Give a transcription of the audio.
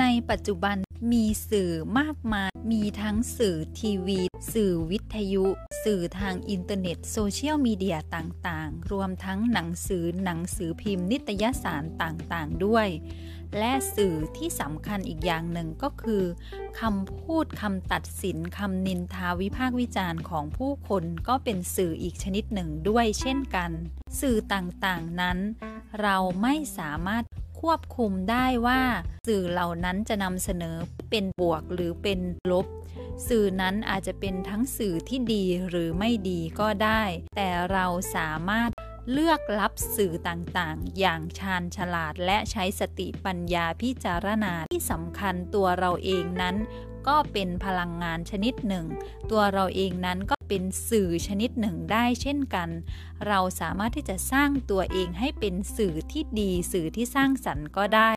ในปัจจุบันมีสื่อมากมาย มีทั้งสื่อทีวี สื่อวิทยุ สื่อทางอินเทอร์เน็ต โซเชียลมีเดียต่างๆ รวมทั้งหนังสือหนังสือพิมพ์ นิตยสารต่างๆ ด้วย และสื่อที่สำคัญอีกอย่างหนึ่งก็คือคำพูดคำตัดสินคำนินทาวิพากษ์วิจารณ์ของผู้คนก็เป็นสื่ออีกชนิดหนึ่งด้วยเช่นกัน สื่อต่างๆนั้น เราไม่สามารถ ควบคุมได้ว่า สื่อเหล่านั้นจะนำเสนอเป็นบวกหรือเป็นลบ สื่อนั้นอาจจะเป็นทั้งสื่อที่ดีหรือไม่ดีก็ได้ แต่เราสามารถเลือกรับสื่อต่างๆ อย่างชาญฉลาดและใช้สติปัญญาพิจารณาที่สำคัญตัวเราเองนั้น ก็เป็นพลังงานชนิดหนึ่ง ตัวเราเองนั้นก็ เป็นสื่อชนิดหนึ่งได้เช่นกัน เราสามารถที่จะสร้างตัวเองให้เป็นสื่อที่ดีสื่อที่สร้างสรรค์ก็ได้